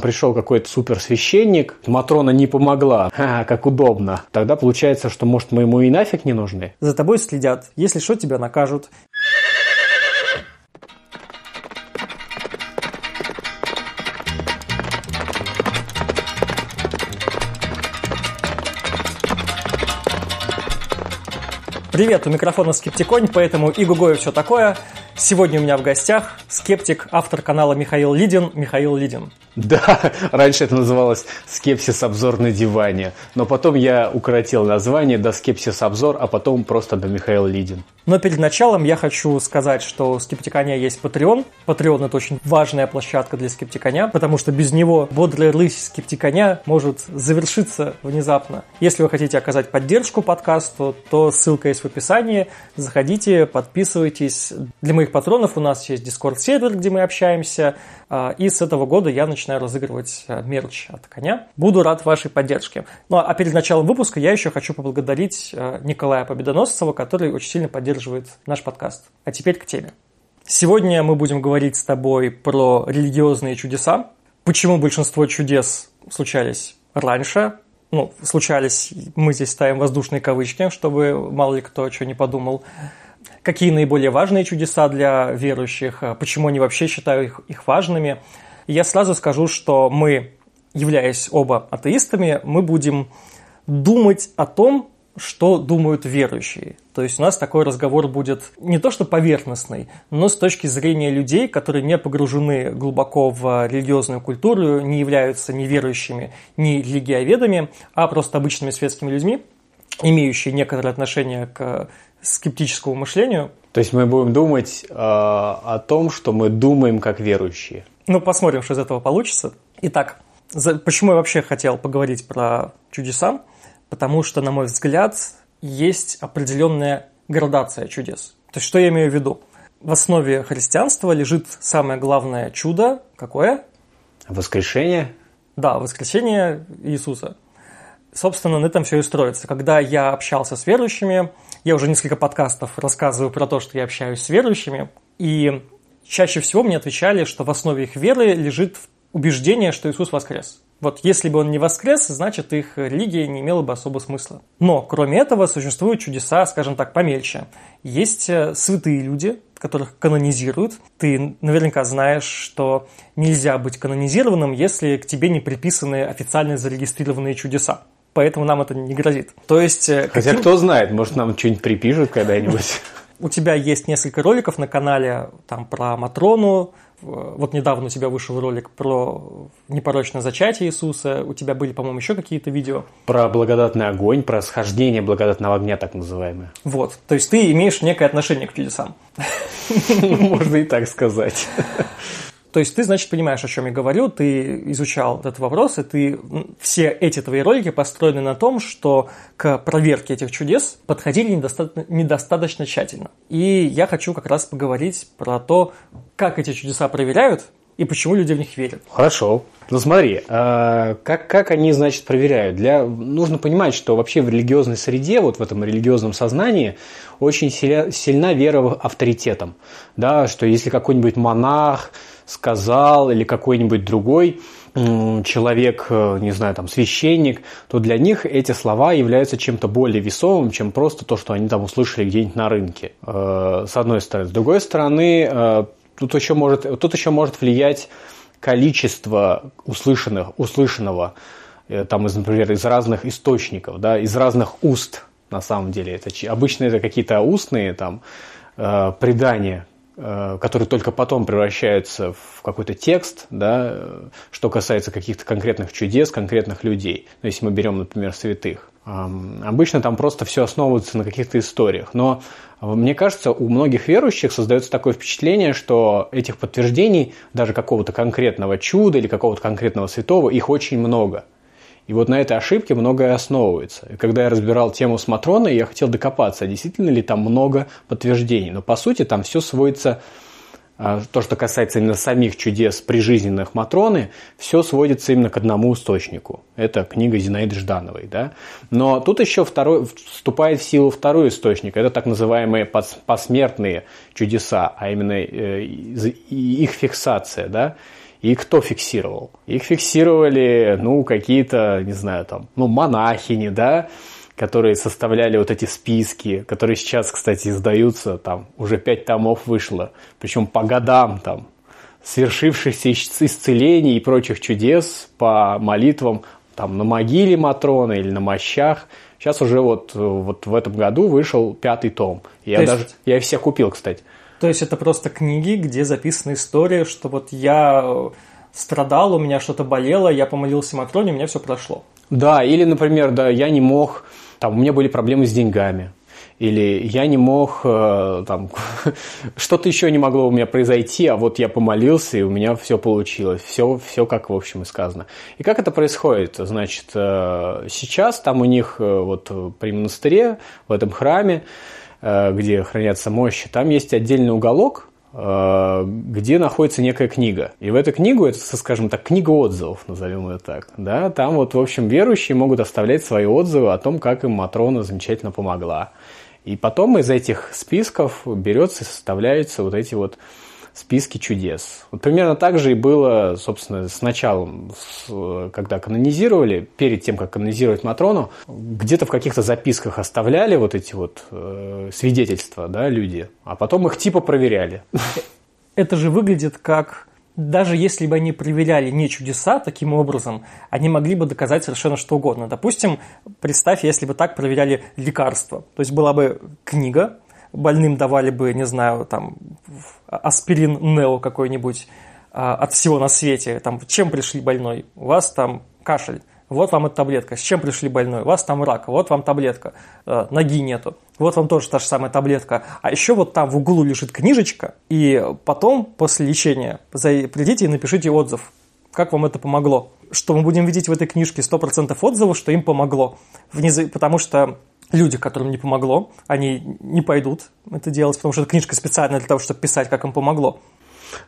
пришел какой-то суперсвященник, Матрона не помогла, Ха, как удобно. Тогда получается, что, может, мы ему и нафиг не нужны? За тобой следят. Если что, тебя накажут. Привет, у микрофона Скептиконь, поэтому и Гуго и все такое. Сегодня у меня в гостях скептик, автор канала Михаил Лидин, Михаил Лидин. Да, раньше это называлось «Скепсис обзор на диване», но потом я укоротил название до «Скепсис обзор», а потом просто до Михаил Лидин. Но перед началом я хочу сказать, что у Скептиконя есть Patreon. Patreon – это очень важная площадка для Скептиконя, потому что без него бодрая рысь Скептиконя может завершиться внезапно. Если вы хотите оказать поддержку подкасту, то ссылка есть в описании. Заходите, подписывайтесь. Для моих патронов у нас есть Discord-сервер, где мы общаемся. А, и с этого года я начинаю разыгрывать а, мерч от коня. Буду рад вашей поддержке. Ну а перед началом выпуска я еще хочу поблагодарить а, Николая Победоносцева, который очень сильно поддерживает наш подкаст. А теперь к теме. Сегодня мы будем говорить с тобой про религиозные чудеса. Почему большинство чудес случались раньше, ну, случались, мы здесь ставим воздушные кавычки, чтобы мало ли кто что не подумал какие наиболее важные чудеса для верующих, а почему они вообще считают их, их важными. И я сразу скажу, что мы, являясь оба атеистами, мы будем думать о том, что думают верующие. То есть у нас такой разговор будет не то что поверхностный, но с точки зрения людей, которые не погружены глубоко в религиозную культуру, не являются ни верующими, ни религиоведами, а просто обычными светскими людьми, имеющие некоторое отношение к скептическому мышлению. То есть мы будем думать э, о том, что мы думаем как верующие. Ну, посмотрим, что из этого получится. Итак, за, почему я вообще хотел поговорить про чудеса? Потому что, на мой взгляд, есть определенная градация чудес. То есть, что я имею в виду? В основе христианства лежит самое главное чудо. Какое? Воскрешение? Да, воскрешение Иисуса. Собственно, на этом все и строится. Когда я общался с верующими, я уже несколько подкастов рассказываю про то, что я общаюсь с верующими, и чаще всего мне отвечали, что в основе их веры лежит убеждение, что Иисус воскрес. Вот если бы он не воскрес, значит их религия не имела бы особо смысла. Но кроме этого существуют чудеса, скажем так, помельче. Есть э, святые люди, которых канонизируют. Ты наверняка знаешь, что нельзя быть канонизированным, если к тебе не приписаны официально зарегистрированные чудеса поэтому нам это не грозит. То есть... Э, Хотя каким... кто знает, может нам что-нибудь припишут когда-нибудь. У тебя есть несколько роликов на канале там про Матрону, вот недавно у тебя вышел ролик про непорочное зачатие Иисуса, у тебя были, по-моему, еще какие-то видео. Про благодатный огонь, про схождение благодатного огня, так называемое. Вот, то есть ты имеешь некое отношение к чудесам. Можно и так сказать. То есть ты, значит, понимаешь, о чем я говорю, ты изучал этот вопрос, и ты все эти твои ролики построены на том, что к проверке этих чудес подходили недостаточно, недостаточно тщательно. И я хочу как раз поговорить про то, как эти чудеса проверяют и почему люди в них верят. Хорошо. Ну смотри, а как, как они, значит, проверяют? Для... Нужно понимать, что вообще в религиозной среде, вот в этом религиозном сознании, очень сильна, сильна вера авторитетом. Да, что если какой-нибудь монах, сказал или какой-нибудь другой человек, э, не знаю, там, священник, то для них эти слова являются чем-то более весомым, чем просто то, что они там услышали где-нибудь на рынке, э, с одной стороны. С другой стороны, э, тут еще может, тут еще может влиять количество услышанных, услышанного, там, из, например, из разных источников, да, из разных уст, на самом деле. Это, обычно это какие-то устные там, предания, который только потом превращается в какой-то текст, да, что касается каких-то конкретных чудес, конкретных людей. Ну, если мы берем, например, святых. Обычно там просто все основывается на каких-то историях. Но мне кажется, у многих верующих создается такое впечатление, что этих подтверждений, даже какого-то конкретного чуда или какого-то конкретного святого, их очень много – и вот на этой ошибке многое основывается. И когда я разбирал тему с Матроной, я хотел докопаться, действительно ли там много подтверждений. Но по сути там все сводится, а, то, что касается именно самих чудес прижизненных Матроны, все сводится именно к одному источнику. Это книга Зинаиды Ждановой. Да? Но тут еще второй, вступает в силу второй источник. Это так называемые посмертные чудеса, а именно э, их фиксация. Да? И кто фиксировал? Их фиксировали, ну, какие-то, не знаю, там, ну, монахини, да, которые составляли вот эти списки, которые сейчас, кстати, издаются, там, уже пять томов вышло, причем по годам, там, свершившихся исцелений и прочих чудес по молитвам там на могиле Матрона или на мощах. Сейчас уже вот, вот в этом году вышел пятый том. Я, даже, я их все купил, кстати. То есть это просто книги, где записана история, что вот я страдал, у меня что-то болело, я помолился Матроне, у меня все прошло. Да, или, например, да, я не мог, там, у меня были проблемы с деньгами, или я не мог, э, там, что-то еще не могло у меня произойти, а вот я помолился, и у меня все получилось, все, все как, в общем, и сказано. И как это происходит? Значит, э, сейчас там у них э, вот при монастыре, в этом храме, где хранятся мощи, там есть отдельный уголок, где находится некая книга. И в эту книгу, это, скажем так, книга отзывов, назовем ее так, да, там вот, в общем, верующие могут оставлять свои отзывы о том, как им Матрона замечательно помогла. И потом из этих списков берется и составляются вот эти вот списки чудес. Вот примерно так же и было, собственно, с началом, когда канонизировали, перед тем, как канонизировать Матрону, где-то в каких-то записках оставляли вот эти вот э, свидетельства, да, люди, а потом их типа проверяли. Это же выглядит как даже если бы они проверяли не чудеса таким образом, они могли бы доказать совершенно что угодно. Допустим, представь, если бы так проверяли лекарства. То есть была бы книга, больным давали бы, не знаю, там, аспирин Нео какой-нибудь а, от всего на свете. Там, чем пришли больной? У вас там кашель вот вам эта таблетка. С чем пришли больной? У вас там рак, вот вам таблетка. Э, ноги нету. Вот вам тоже та же самая таблетка. А еще вот там в углу лежит книжечка, и потом, после лечения, придите и напишите отзыв. Как вам это помогло? Что мы будем видеть в этой книжке 100% отзывов, что им помогло. Внизу, потому что люди, которым не помогло, они не пойдут это делать, потому что эта книжка специально для того, чтобы писать, как им помогло.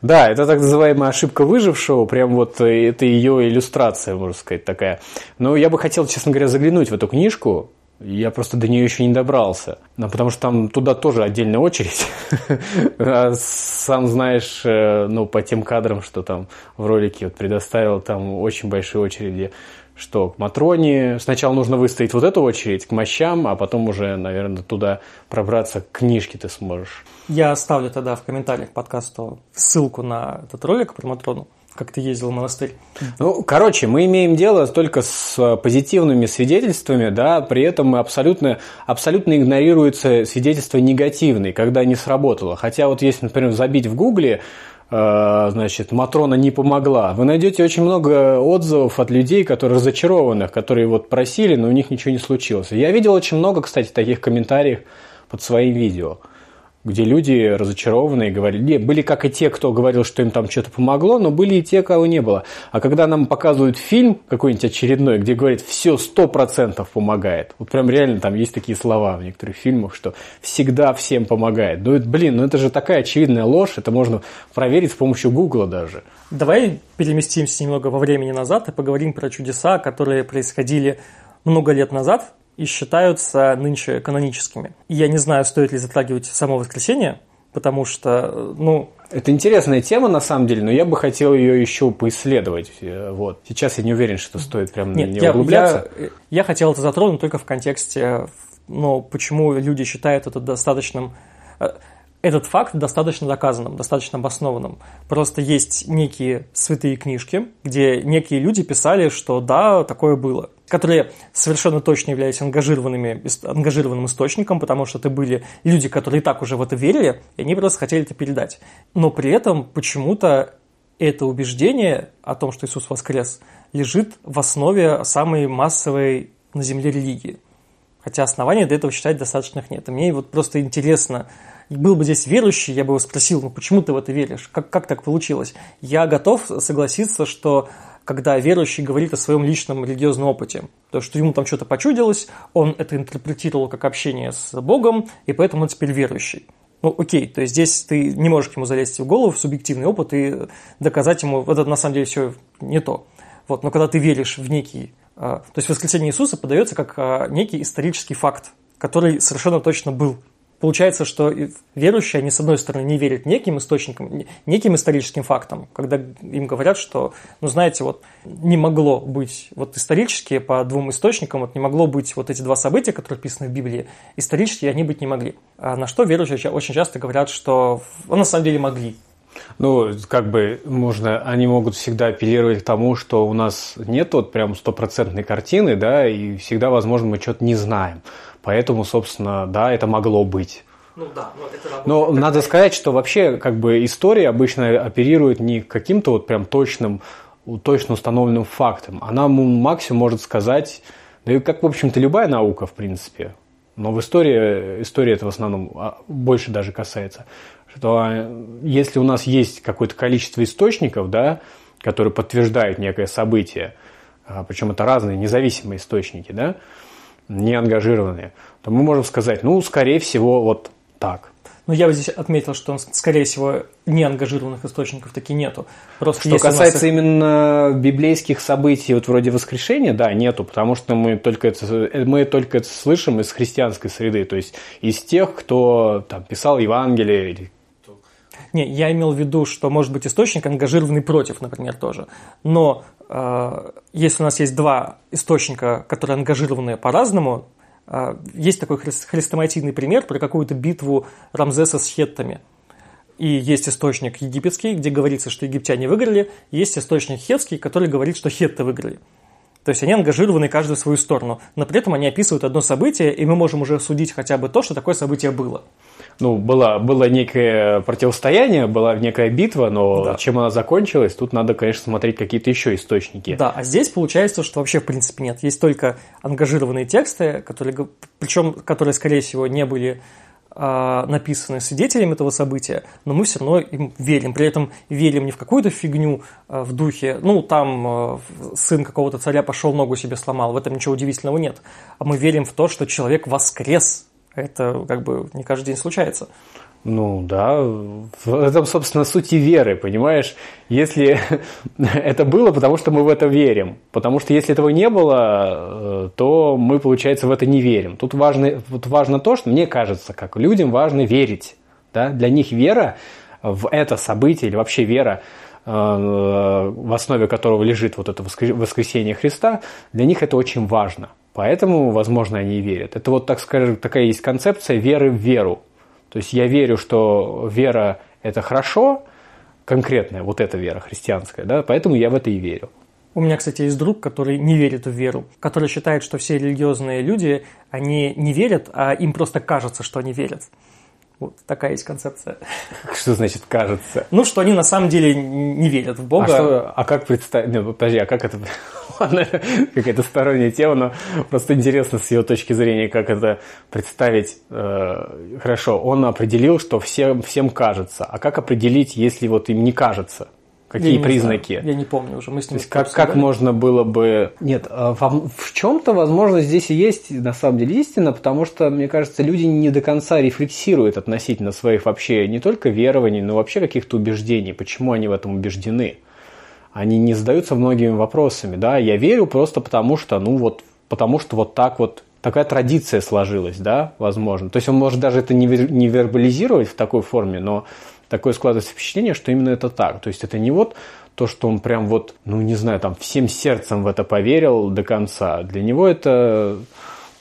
Да, это так называемая ошибка выжившего, прям вот это ее иллюстрация, можно сказать, такая. Но я бы хотел, честно говоря, заглянуть в эту книжку, я просто до нее еще не добрался. Ну, потому что там туда тоже отдельная очередь. А сам знаешь, э, ну, по тем кадрам, что там в ролике вот предоставил, там очень большие очереди что к Матроне сначала нужно выстоять вот эту очередь, к мощам, а потом уже, наверное, туда пробраться к книжке ты сможешь. Я оставлю тогда в комментариях подкасту ссылку на этот ролик про Матрону как ты ездил в монастырь. Ну, короче, мы имеем дело только с позитивными свидетельствами, да, при этом абсолютно, абсолютно игнорируются свидетельства негативные, когда не сработало. Хотя вот если, например, забить в Гугле значит, Матрона не помогла. Вы найдете очень много отзывов от людей, которые разочарованных, которые вот просили, но у них ничего не случилось. Я видел очень много, кстати, таких комментариев под своим видео где люди разочарованные говорили, были как и те, кто говорил, что им там что-то помогло, но были и те, кого не было. А когда нам показывают фильм какой-нибудь очередной, где говорит, все сто процентов помогает, вот прям реально там есть такие слова в некоторых фильмах, что всегда всем помогает. Ну, это, блин, ну это же такая очевидная ложь, это можно проверить с помощью Гугла даже. Давай переместимся немного во времени назад и поговорим про чудеса, которые происходили много лет назад, и считаются нынче каноническими. И я не знаю, стоит ли затрагивать само воскресенье, потому что, ну... Это интересная тема, на самом деле, но я бы хотел ее еще поисследовать. Вот. Сейчас я не уверен, что стоит прям Нет, не углубляться. Я, я хотел это затронуть только в контексте, ну, почему люди считают это достаточным э, этот факт достаточно доказанным, достаточно обоснованным. Просто есть некие святые книжки, где некие люди писали, что да, такое было которые совершенно точно являлись ангажированными, ангажированным источником, потому что это были люди, которые и так уже в это верили, и они просто хотели это передать. Но при этом почему-то это убеждение о том, что Иисус воскрес, лежит в основе самой массовой на земле религии. Хотя оснований для этого считать достаточных нет. И мне вот просто интересно, был бы здесь верующий, я бы его спросил, ну почему ты в это веришь? Как, как так получилось? Я готов согласиться, что когда верующий говорит о своем личном религиозном опыте. То, что ему там что-то почудилось, он это интерпретировал как общение с Богом, и поэтому он теперь верующий. Ну, окей, то есть здесь ты не можешь ему залезть в голову, в субъективный опыт и доказать ему, это на самом деле все не то. Вот, но когда ты веришь в некий... А, то есть воскресение Иисуса подается как а, некий исторический факт, который совершенно точно был получается, что верующие, они, с одной стороны, не верят неким источникам, неким историческим фактам, когда им говорят, что, ну, знаете, вот не могло быть, вот исторически по двум источникам, вот не могло быть вот эти два события, которые описаны в Библии, исторически они быть не могли. А на что верующие очень часто говорят, что ну, на самом деле могли. Ну, как бы можно, они могут всегда апеллировать к тому, что у нас нет вот прям стопроцентной картины, да, и всегда, возможно, мы что-то не знаем. Поэтому, собственно, да, это могло быть. Ну да, вот это Но такая... надо сказать, что вообще как бы история обычно оперирует не каким-то вот прям точным, точно установленным фактом. Она максимум может сказать, да и как, в общем-то, любая наука, в принципе. Но в истории, история это в основном а, больше даже касается, что а, если у нас есть какое-то количество источников, да, которые подтверждают некое событие, а, причем это разные независимые источники, да, не ангажированные, то мы можем сказать, ну, скорее всего, вот так. Ну, я бы здесь отметил, что, скорее всего, неангажированных источников таки нету. Просто что касается нас... именно библейских событий, вот вроде воскрешения, да, нету, потому что мы только это, мы только это слышим из христианской среды, то есть из тех, кто там, писал Евангелие или не, я имел в виду, что может быть источник ангажированный против, например, тоже. Но э, если у нас есть два источника, которые ангажированы по-разному, э, есть такой хрестоматийный пример про какую-то битву Рамзеса с хеттами. И есть источник египетский, где говорится, что египтяне выиграли, есть источник хетский, который говорит, что хетты выиграли. То есть они ангажированы каждый в свою сторону, но при этом они описывают одно событие, и мы можем уже судить хотя бы то, что такое событие было ну, было, было некое противостояние, была некая битва, но да. чем она закончилась, тут надо, конечно, смотреть какие-то еще источники. Да, а здесь получается, что вообще в принципе нет. Есть только ангажированные тексты, которые, причем, которые, скорее всего, не были а, написаны свидетелями этого события, но мы все равно им верим. При этом верим не в какую-то фигню а, в духе, ну, там а, сын какого-то царя пошел, ногу себе сломал, в этом ничего удивительного нет. А мы верим в то, что человек воскрес это как бы не каждый день случается. Ну да, в этом, собственно, суть и веры, понимаешь? Если это было, потому что мы в это верим. Потому что если этого не было, э, то мы, получается, в это не верим. Тут важно, тут важно то, что мне кажется, как людям важно верить. Да? Для них вера в это событие или вообще вера, э, в основе которого лежит вот это воскресение Христа, для них это очень важно. Поэтому, возможно, они и верят. Это вот, так скажем, такая есть концепция веры в веру. То есть я верю, что вера – это хорошо, конкретная вот эта вера христианская, да, поэтому я в это и верю. У меня, кстати, есть друг, который не верит в веру, который считает, что все религиозные люди, они не верят, а им просто кажется, что они верят. Вот такая есть концепция. Что значит кажется? Ну, что они на самом деле не верят в Бога. А, что, а как представить? Нет, подожди, а как это? Какая-то сторонняя тема, но просто интересно с его точки зрения, как это представить. Э, хорошо, он определил, что всем, всем кажется. А как определить, если вот им не кажется? Какие я признаки? Я не помню уже. Мы с ним То есть как, как можно было бы... Нет, а в, чем-то, возможно, здесь и есть на самом деле истина, потому что, мне кажется, люди не до конца рефлексируют относительно своих вообще не только верований, но вообще каких-то убеждений, почему они в этом убеждены. Они не задаются многими вопросами. Да, я верю просто потому что, ну вот, потому что вот так вот такая традиция сложилась, да, возможно. То есть он может даже это не вербализировать в такой форме, но такое складывается впечатление, что именно это так. То есть это не вот то, что он прям вот, ну не знаю, там всем сердцем в это поверил до конца. Для него это,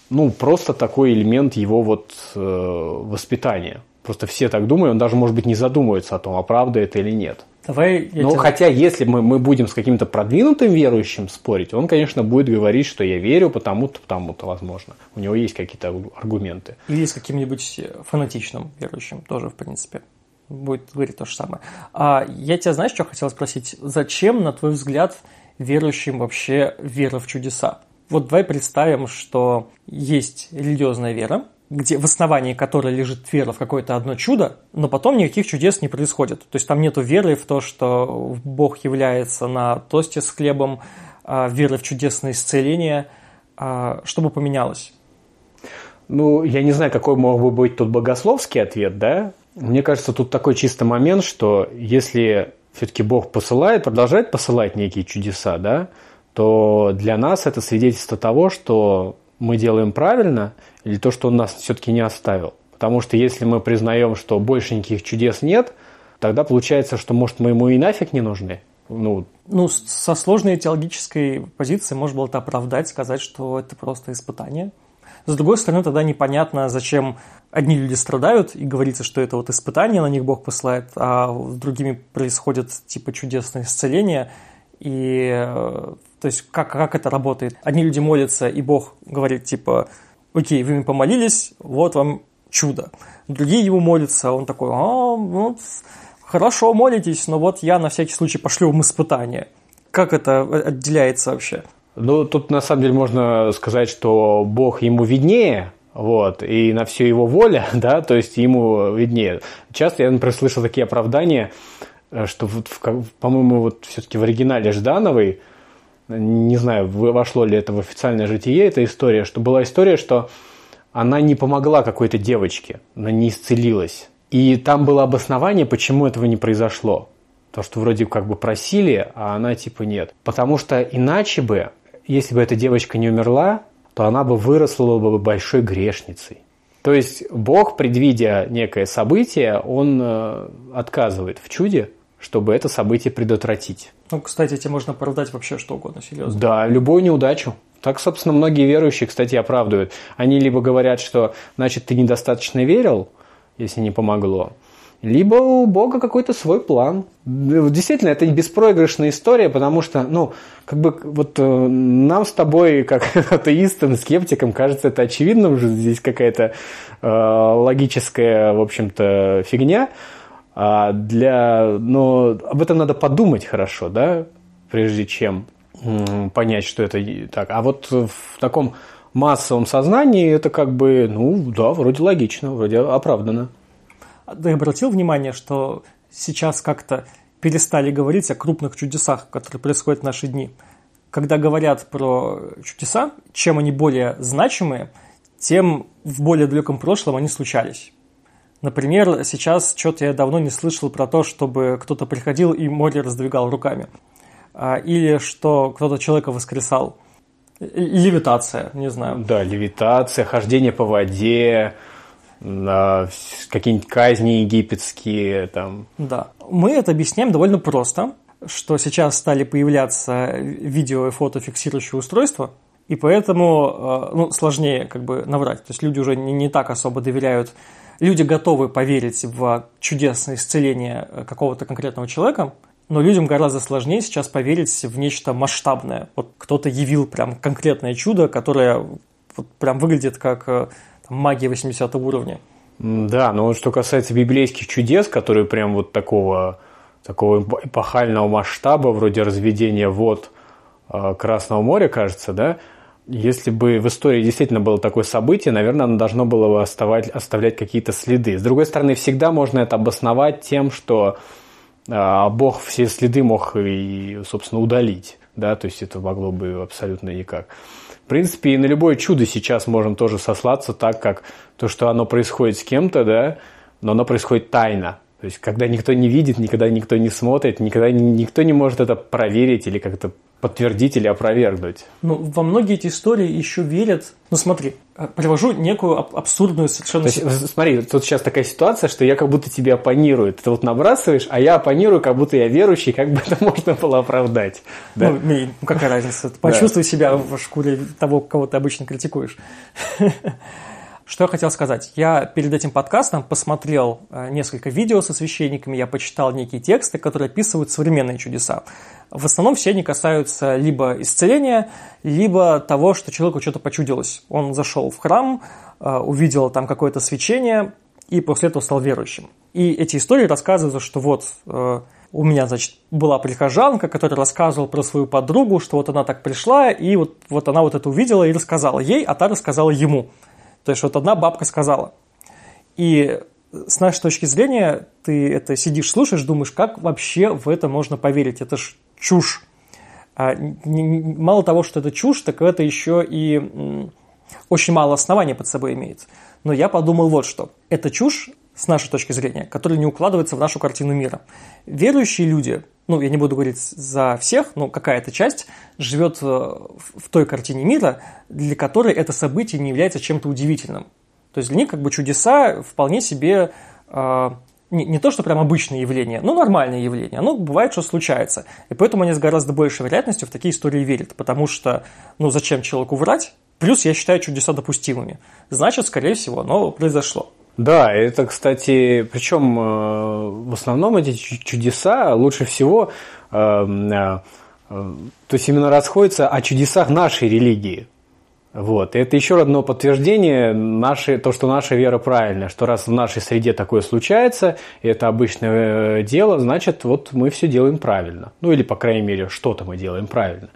ну, просто такой элемент его вот э, воспитания. Просто все так думают, он даже, может быть, не задумывается о том, а правда это или нет. Давай я Но тебе... хотя, если мы, мы будем с каким-то продвинутым верующим спорить, он, конечно, будет говорить, что я верю потому-то, потому-то, возможно. У него есть какие-то аргументы. Или с каким-нибудь фанатичным верующим тоже, в принципе будет говорить то же самое. А я тебя, знаешь, что хотел спросить? Зачем, на твой взгляд, верующим вообще вера в чудеса? Вот давай представим, что есть религиозная вера, где в основании которой лежит вера в какое-то одно чудо, но потом никаких чудес не происходит. То есть там нет веры в то, что Бог является на тосте с хлебом, а веры в чудесное исцеление. А что бы поменялось? Ну, я не знаю, какой мог бы быть тут богословский ответ, да? Мне кажется, тут такой чисто момент, что если все-таки Бог посылает, продолжает посылать некие чудеса, да, то для нас это свидетельство того, что мы делаем правильно, или то, что Он нас все-таки не оставил. Потому что если мы признаем, что больше никаких чудес нет, тогда получается, что, может, мы ему и нафиг не нужны. Ну, ну, со сложной теологической позиции можно было это оправдать, сказать, что это просто испытание. С другой стороны, тогда непонятно, зачем одни люди страдают, и говорится, что это вот испытание на них Бог посылает, а с другими происходит типа чудесное исцеление. И э, то есть как, как это работает? Одни люди молятся, и Бог говорит типа, окей, вы мне помолились, вот вам чудо. Другие ему молятся, он такой, а, ну, хорошо, молитесь, но вот я на всякий случай пошлю вам испытание. Как это отделяется вообще? Ну, тут на самом деле можно сказать, что Бог ему виднее, вот, и на все его воля, да, то есть ему виднее. Часто я, например, слышал такие оправдания, э, что, вот, по-моему, вот все-таки в оригинале Ждановой, не знаю, вошло ли это в официальное житие, эта история, что была история, что она не помогла какой-то девочке, она не исцелилась. И там было обоснование, почему этого не произошло. То, что вроде как бы просили, а она типа нет. Потому что иначе бы, если бы эта девочка не умерла, то она бы выросла бы большой грешницей. То есть Бог, предвидя некое событие, он э, отказывает в чуде, чтобы это событие предотвратить. Ну, кстати, тебе можно оправдать вообще что угодно, серьезно. Да, любую неудачу. Так, собственно, многие верующие, кстати, оправдывают. Они либо говорят, что, значит, ты недостаточно верил, если не помогло. Либо у Бога какой-то свой план. Действительно, это беспроигрышная история, потому что, ну, как бы вот э, нам с тобой, как атеистам, скептикам, кажется это очевидным, что здесь какая-то э, логическая, в общем-то, фигня. А для, но об этом надо подумать хорошо, да, прежде чем понять, что это так. А вот в таком массовом сознании это как бы, ну да, вроде логично, вроде оправдано. Ты обратил внимание, что сейчас как-то перестали говорить о крупных чудесах, которые происходят в наши дни. Когда говорят про чудеса, чем они более значимые, тем в более далеком прошлом они случались. Например, сейчас что-то я давно не слышал про то, чтобы кто-то приходил и море раздвигал руками. А, или что кто-то человека воскресал – Левитация, не знаю. Да, левитация, хождение по воде, какие-нибудь казни египетские. Там. Да. Мы это объясняем довольно просто, что сейчас стали появляться видео и фото фиксирующие устройства, и поэтому э, ну, сложнее как бы наврать. То есть люди уже не, не так особо доверяют. Люди готовы поверить в чудесное исцеление э, какого-то конкретного человека – но людям гораздо сложнее сейчас поверить в нечто масштабное. Вот кто-то явил прям конкретное чудо, которое вот прям выглядит как э, магия 80 уровня. Да, но что касается библейских чудес, которые прям вот такого, такого эпохального масштаба, вроде разведения вод э, Красного моря, кажется, да, если бы в истории действительно было такое событие, наверное, оно должно было бы оставать, оставлять какие-то следы. С другой стороны, всегда можно это обосновать тем, что а Бог все следы мог и, собственно, удалить. Да, то есть это могло бы абсолютно никак. Принципе, и на любое чудо сейчас можем тоже сослаться, так как то, что оно происходит с кем-то, да, но оно происходит тайно. То есть, когда никто не видит, никогда никто не смотрит, никогда никто не может это проверить или как-то подтвердить или опровергнуть. Ну, во многие эти истории еще верят. Ну, смотри, э, привожу некую абсурдную совершенно... То есть, смотри, тут сейчас такая ситуация, что я как будто тебе оппонирует. Ты вот набрасываешь, а я оппонирую, как будто я верующий, как бы это можно было оправдать. Да? Ну, ну какая разница? Почувствуй себя в шкуре того, кого ты обычно критикуешь. Что я хотел сказать? Я перед этим подкастом посмотрел э, несколько видео со священниками, я почитал некие тексты, которые описывают современные чудеса. В основном все они касаются либо исцеления, либо того, что человеку что-то почудилось. Он зашел в храм, э, увидел там какое-то свечение и после этого стал верующим. И эти истории рассказывают, что вот э, у меня, значит, была прихожанка, которая рассказывала про свою подругу, что вот она так пришла, и вот, вот она вот это увидела и рассказала ей, а та рассказала ему. То есть вот одна бабка сказала. И с нашей точки зрения, ты это сидишь, слушаешь, думаешь, как вообще в это можно поверить? Это ж чушь. А, не, мало того, что это чушь, так это еще и м, очень мало оснований под собой имеет. Но я подумал вот что. Это чушь, с нашей точки зрения, которая не укладывается в нашу картину мира. Верующие люди, ну, я не буду говорить за всех, но какая-то часть живет э, в той картине мира, для которой это событие не является чем-то удивительным. То есть для них как бы чудеса вполне себе э, не, не то, что прям обычное явление, но нормальное явление. Оно бывает, что случается. И поэтому они с гораздо большей вероятностью в такие истории верят. Потому что, ну, зачем человеку врать? Плюс я считаю чудеса допустимыми. Значит, скорее всего, оно произошло. Да, это, кстати, причем э, в основном эти чудеса лучше всего, э, э, то есть именно расходятся о чудесах нашей религии. Вот. И это еще одно подтверждение нашей, то, что наша вера правильная, что раз в нашей среде такое случается, и это обычное дело, значит, вот мы все делаем правильно. Ну или, по крайней мере, что-то мы делаем правильно.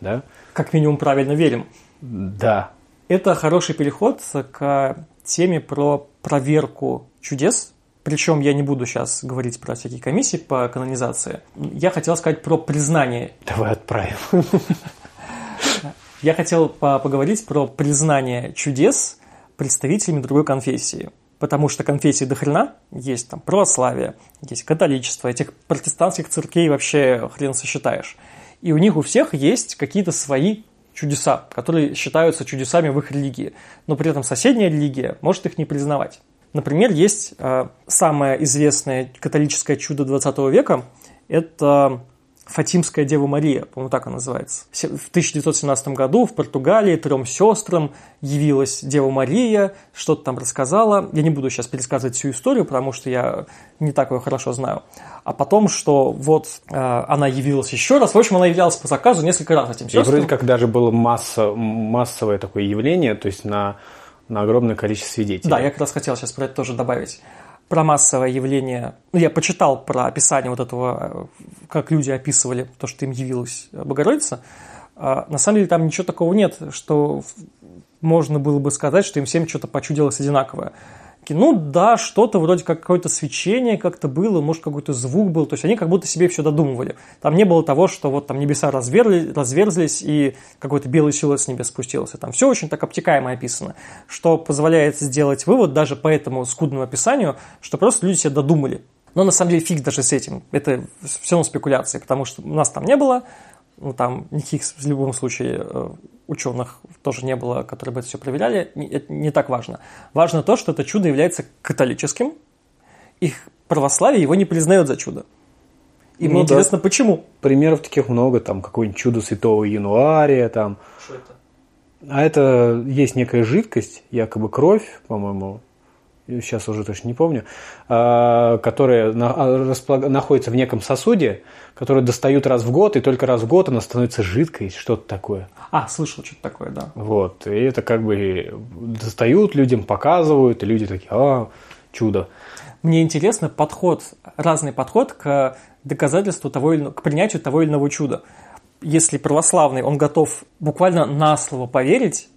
Да? Как минимум правильно верим. Да. Это хороший переход к теме про проверку чудес. Причем я не буду сейчас говорить про всякие комиссии по канонизации. Я хотел сказать про признание. Давай отправим. Я хотел поговорить про признание чудес представителями другой конфессии. Потому что конфессии до есть там православие, есть католичество, этих протестантских церквей вообще хрен сосчитаешь. И у них у всех есть какие-то свои чудеса, которые считаются чудесами в их религии. Но при этом соседняя религия может их не признавать. Например, есть э, самое известное католическое чудо 20 века. Это Фатимская Дева Мария, по-моему, так она называется. В 1917 году в Португалии трем сестрам явилась Дева Мария, что-то там рассказала. Я не буду сейчас пересказывать всю историю, потому что я не так ее хорошо знаю. А потом, что вот э, она явилась еще раз. В общем, она являлась по заказу несколько раз этим сестрам. И вроде как даже было масса, массовое такое явление, то есть на, на огромное количество свидетелей. Да, я как раз хотел сейчас про это тоже добавить про массовое явление, ну, я почитал про описание вот этого, как люди описывали то, что им явилась Богородица, а на самом деле там ничего такого нет, что можно было бы сказать, что им всем что-то почудилось одинаковое ну да, что-то вроде как какое-то свечение как-то было, может какой-то звук был, то есть они как будто себе все додумывали. Там не было того, что вот там небеса разверли, разверзлись и какой-то белый силуэт с небес спустился. Там все очень так обтекаемо описано, что позволяет сделать вывод даже по этому скудному описанию, что просто люди себе додумали. Но на самом деле фиг даже с этим, это все равно спекуляции, потому что у нас там не было, ну, там никаких в любом случае э, ученых тоже не было, которые бы это все проверяли, это не так важно. Важно то, что это чудо является католическим, их православие его не признает за чудо. И ну, мне да. интересно, почему. Примеров таких много, там какое-нибудь чудо святого Януария, там. Что это? А это есть некая жидкость, якобы кровь, по-моему, сейчас уже точно не помню, а, которая а, находится в неком сосуде, который достают раз в год, и только раз в год она становится жидкой, что-то такое. А, слышал что-то такое, да. Вот, и это как бы достают людям, показывают, и люди такие, а, чудо. Мне интересно подход, разный подход к доказательству того или к принятию того или иного чуда. Если православный, он готов буквально на слово поверить,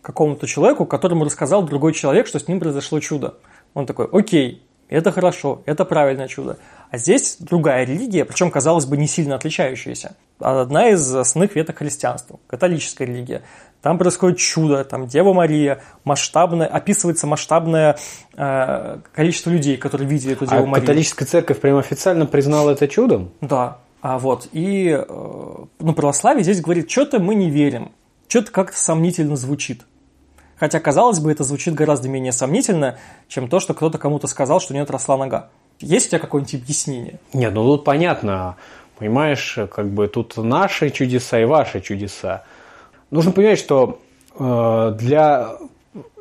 какому-то человеку, которому рассказал другой человек, что с ним произошло чудо. Он такой, окей, это хорошо, это правильное чудо. А здесь другая религия, причем, казалось бы, не сильно отличающаяся. Одна из основных веток христианства, католическая религия. Там происходит чудо, там Дева Мария, масштабное, описывается масштабное э, количество людей, которые видели эту Деву а Марию. католическая церковь прямо официально признала это чудом? Да. А вот, и э, ну, православие здесь говорит, что-то мы не верим, что-то как-то сомнительно звучит. Хотя, казалось бы, это звучит гораздо менее сомнительно, чем то, что кто-то кому-то сказал, что у него отросла нога. Есть у тебя какое-нибудь объяснение? Нет, ну тут понятно. Понимаешь, как бы тут наши чудеса и ваши чудеса. Нужно понимать, что э, для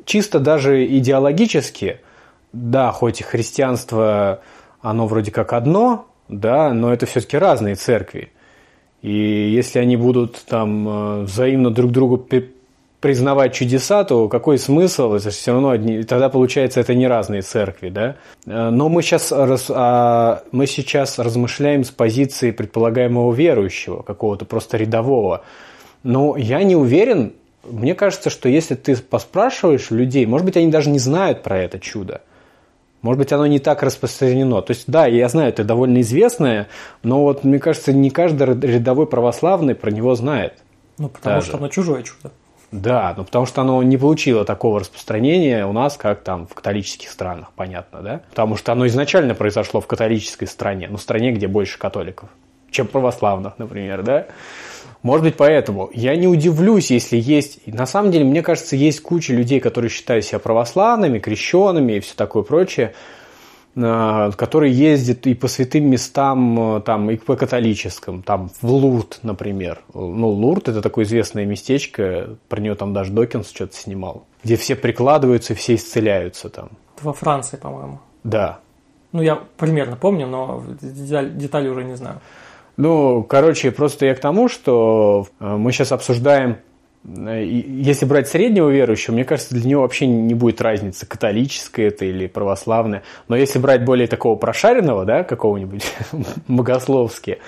чисто даже идеологически, да, хоть и христианство, оно вроде как одно, да, но это все-таки разные церкви. И если они будут там э, взаимно друг другу признавать чудеса, то какой смысл? Это все равно одни, тогда получается это не разные церкви, да? Э, но мы сейчас, раз, а, мы сейчас размышляем с позиции предполагаемого верующего, какого-то просто рядового. Но я не уверен, мне кажется, что если ты поспрашиваешь людей, может быть, они даже не знают про это чудо. Может быть, оно не так распространено. То есть, да, я знаю, это довольно известное, но вот, мне кажется, не каждый рядовой православный про него знает. Ну, потому даже. что оно чужое чудо. Да, ну потому что оно не получило такого распространения у нас, как там в католических странах, понятно, да? Потому что оно изначально произошло в католической стране, ну, стране, где больше католиков, чем православных, например, да? Может быть, поэтому. Я не удивлюсь, если есть... На самом деле, мне кажется, есть куча людей, которые считают себя православными, крещенными и все такое прочее, э, которые ездят и по святым местам, э, там, и по католическим, там, в Лурд, например. Ну, Лурд – это такое известное местечко, про нее там даже Докинс что-то снимал, где все прикладываются, все исцеляются там. Это во Франции, по-моему. Да. Ну, я примерно помню, но детали уже не знаю. Ну, короче, просто я к тому, что э, мы сейчас обсуждаем, если брать среднего верующего, мне кажется, для него вообще не будет разницы, католическое это или православное. Но если брать более такого прошаренного, да, какого-нибудь богословски,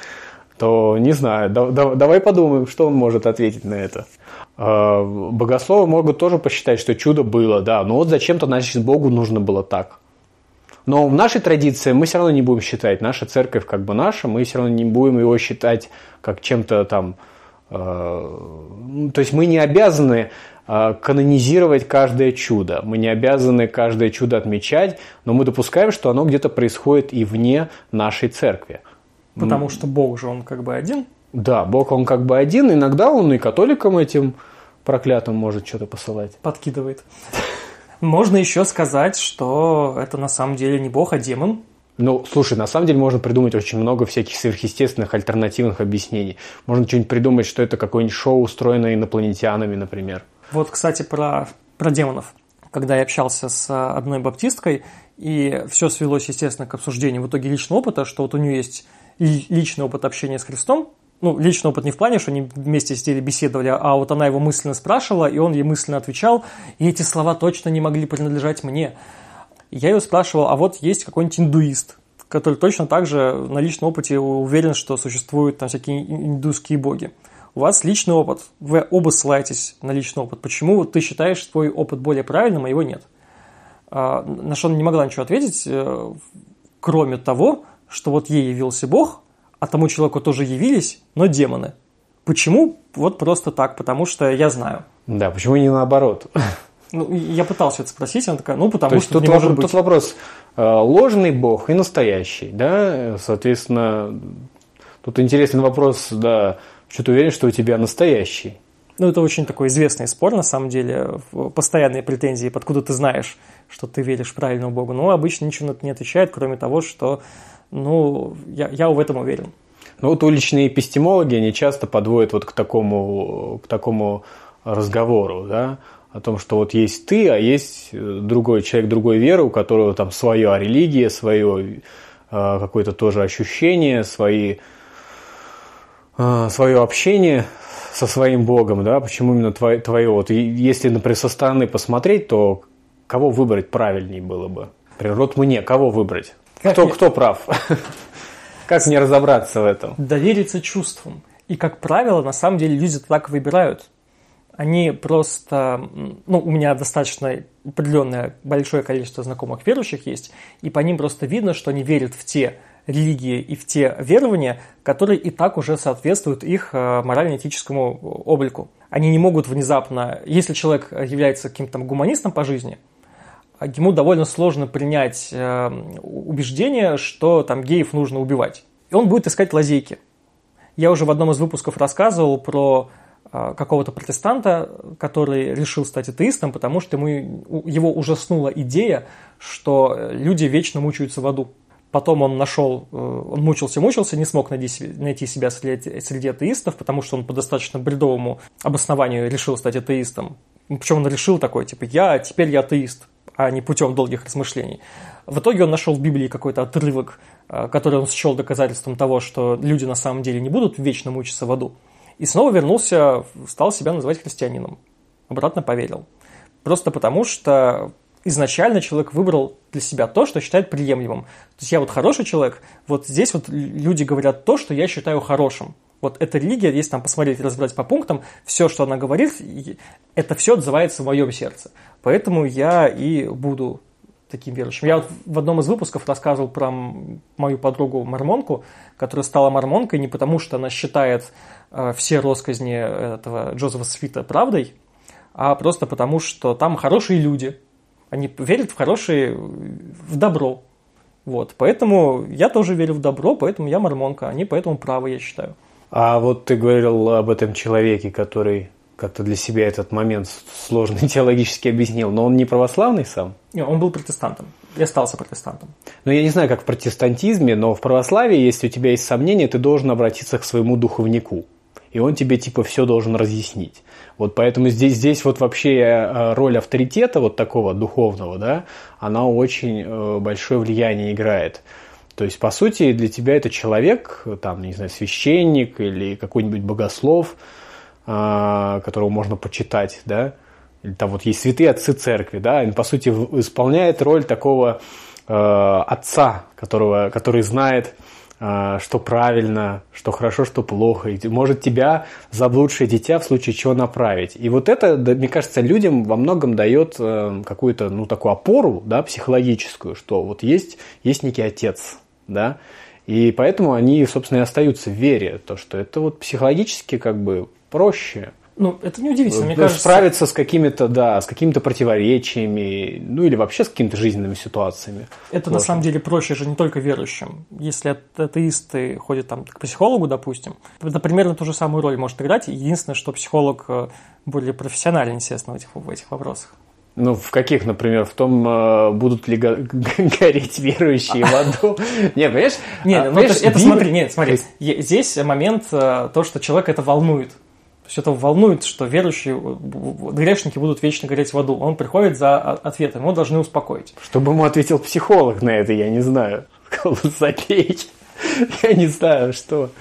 то не знаю, да, да, давай подумаем, что он может ответить на это. Э, богословы могут тоже посчитать, что чудо было, да, но вот зачем-то, значит, Богу нужно было так. Но в нашей традиции мы все равно не будем считать, наша церковь как бы наша, мы все равно не будем его считать как чем-то там... Э, то есть мы не обязаны э, канонизировать каждое чудо, мы не обязаны каждое чудо отмечать, но мы допускаем, что оно где-то происходит и вне нашей церкви. Потому что Бог же, он как бы один. Да, Бог, он как бы один, иногда он и католикам этим проклятым может что-то посылать. Подкидывает. Можно еще сказать, что это на самом деле не бог, а демон. Ну, слушай, на самом деле можно придумать очень много всяких сверхъестественных альтернативных объяснений. Можно что-нибудь придумать, что это какое-нибудь шоу, устроенное инопланетянами, например. Вот, кстати, про, про демонов. Когда я общался с одной баптисткой, и все свелось, естественно, к обсуждению в итоге личного опыта, что вот у нее есть личный опыт общения с Христом, ну, личный опыт не в плане, что они вместе сидели, беседовали, а вот она его мысленно спрашивала, и он ей мысленно отвечал, и эти слова точно не могли принадлежать мне. Я ее спрашивал, а вот есть какой-нибудь индуист, который точно так же на личном опыте уверен, что существуют там всякие индусские боги. У вас личный опыт, вы оба ссылаетесь на личный опыт. Почему ты считаешь твой опыт более правильным, а его нет? А, на что она не могла ничего ответить, э, кроме того, что вот ей явился Бог, а тому человеку тоже явились, но демоны. Почему? Вот просто так, потому что я знаю. Да, почему не наоборот? Ну, я пытался это спросить, она такая, ну, потому То что тут, не может быть. тут вопрос, э, ложный бог и настоящий, да, соответственно, тут интересный вопрос, да, что ты уверен, что у тебя настоящий? Ну, это очень такой известный спор, на самом деле, постоянные претензии, откуда ты знаешь, что ты веришь правильному богу. Но обычно ничего на это не отвечает, кроме того, что ну, я, я в этом уверен. Ну вот уличные эпистемологи, они часто подводят вот к такому, к такому разговору, да, о том, что вот есть ты, а есть э, другой человек другой веры, у которого там своя религия, свое э, какое-то тоже ощущение, свои, э, свое общение со своим Богом, да, почему именно твое, твое вот, если, например, со стороны посмотреть, то кого выбрать правильнее было бы? Например, вот мне, кого выбрать? Кто, кто прав? Как мне разобраться в этом? Довериться чувствам. И, как правило, на самом деле люди так выбирают. Они просто... Ну, у меня достаточно определенное большое количество знакомых верующих есть, и по ним просто видно, что они верят в те религии и в те верования, которые и так уже соответствуют их э, морально-этическому облику. Они не могут внезапно... Если человек является каким-то гуманистом по жизни – ему довольно сложно принять э, убеждение, что там геев нужно убивать. И он будет искать лазейки. Я уже в одном из выпусков рассказывал про какого-то протестанта, который решил стать атеистом, потому что ему, его ужаснула идея, что люди вечно мучаются в аду. Потом он нашел, э, он мучился-мучился, не смог найти, найти себя среди, среди атеистов, потому что он по достаточно бредовому обоснованию решил стать атеистом. Причем он решил такой, типа, я, теперь я атеист а не путем долгих размышлений. В итоге он нашел в Библии какой-то отрывок, э, который он счел доказательством того, что люди на самом деле не будут вечно мучиться в аду. И снова вернулся, стал себя называть христианином. Обратно поверил. Просто потому, что изначально человек выбрал для себя то, что считает приемлемым. То есть я вот хороший человек, вот здесь вот люди говорят то, что я считаю хорошим. Вот эта религия, если там посмотреть разбирать по пунктам, все, что она говорит, это все отзывается в моем сердце. Поэтому я и буду таким верующим. Я вот в одном из выпусков рассказывал про мою подругу Мормонку, которая стала мормонкой не потому, что она считает э, все росказни этого Джозефа Свита правдой, а просто потому, что там хорошие люди. Они верят в хорошие, в добро. Вот. Поэтому я тоже верю в добро, поэтому я мормонка. Они поэтому правы, я считаю. А вот ты говорил об этом человеке, который как-то для себя этот момент сложный теологически объяснил, но он не православный сам? Не, он был протестантом и остался протестантом. Ну, я не знаю, как в протестантизме, но в православии, если у тебя есть сомнения, ты должен обратиться к своему духовнику. И он тебе типа все должен разъяснить. Вот поэтому здесь, здесь вот вообще э, роль авторитета вот такого духовного, да, она очень э, большое влияние играет. То есть, по сути, для тебя это человек, там, не знаю, священник или какой-нибудь богослов, которого можно почитать, да, там вот есть святые отцы церкви, да, он, по сути, исполняет роль такого э, отца, которого, который знает, э, что правильно, что хорошо, что плохо, и может тебя, заблудшее дитя, в случае чего направить. И вот это, мне кажется, людям во многом дает э, какую-то, ну, такую опору, да, психологическую, что вот есть, есть некий отец, да, и поэтому они, собственно, и остаются в вере, то, что это вот психологически как бы проще. Ну, это неудивительно, мне кажется. Справиться с какими-то, да, с какими-то противоречиями, ну или вообще с какими-то жизненными ситуациями. Это на самом деле проще же не только верующим. Если атеисты ходят там к психологу, допустим, это примерно ту же самую роль может играть. Единственное, что психолог э, более профессионален, естественно, в этих, в этих вопросах. Ну, в каких, например, в том, э, будут ли гореть верующие в аду? Не, понимаешь? Нет, а, ну это смотри, нет, смотри. Здесь момент, э, то, что человек это волнует. Есть это волнует, что верующие, грешники будут вечно гореть в аду. Он приходит за ответом, его должны успокоить. Что бы ему ответил психолог на это, я не знаю. Забей. Я не знаю, что.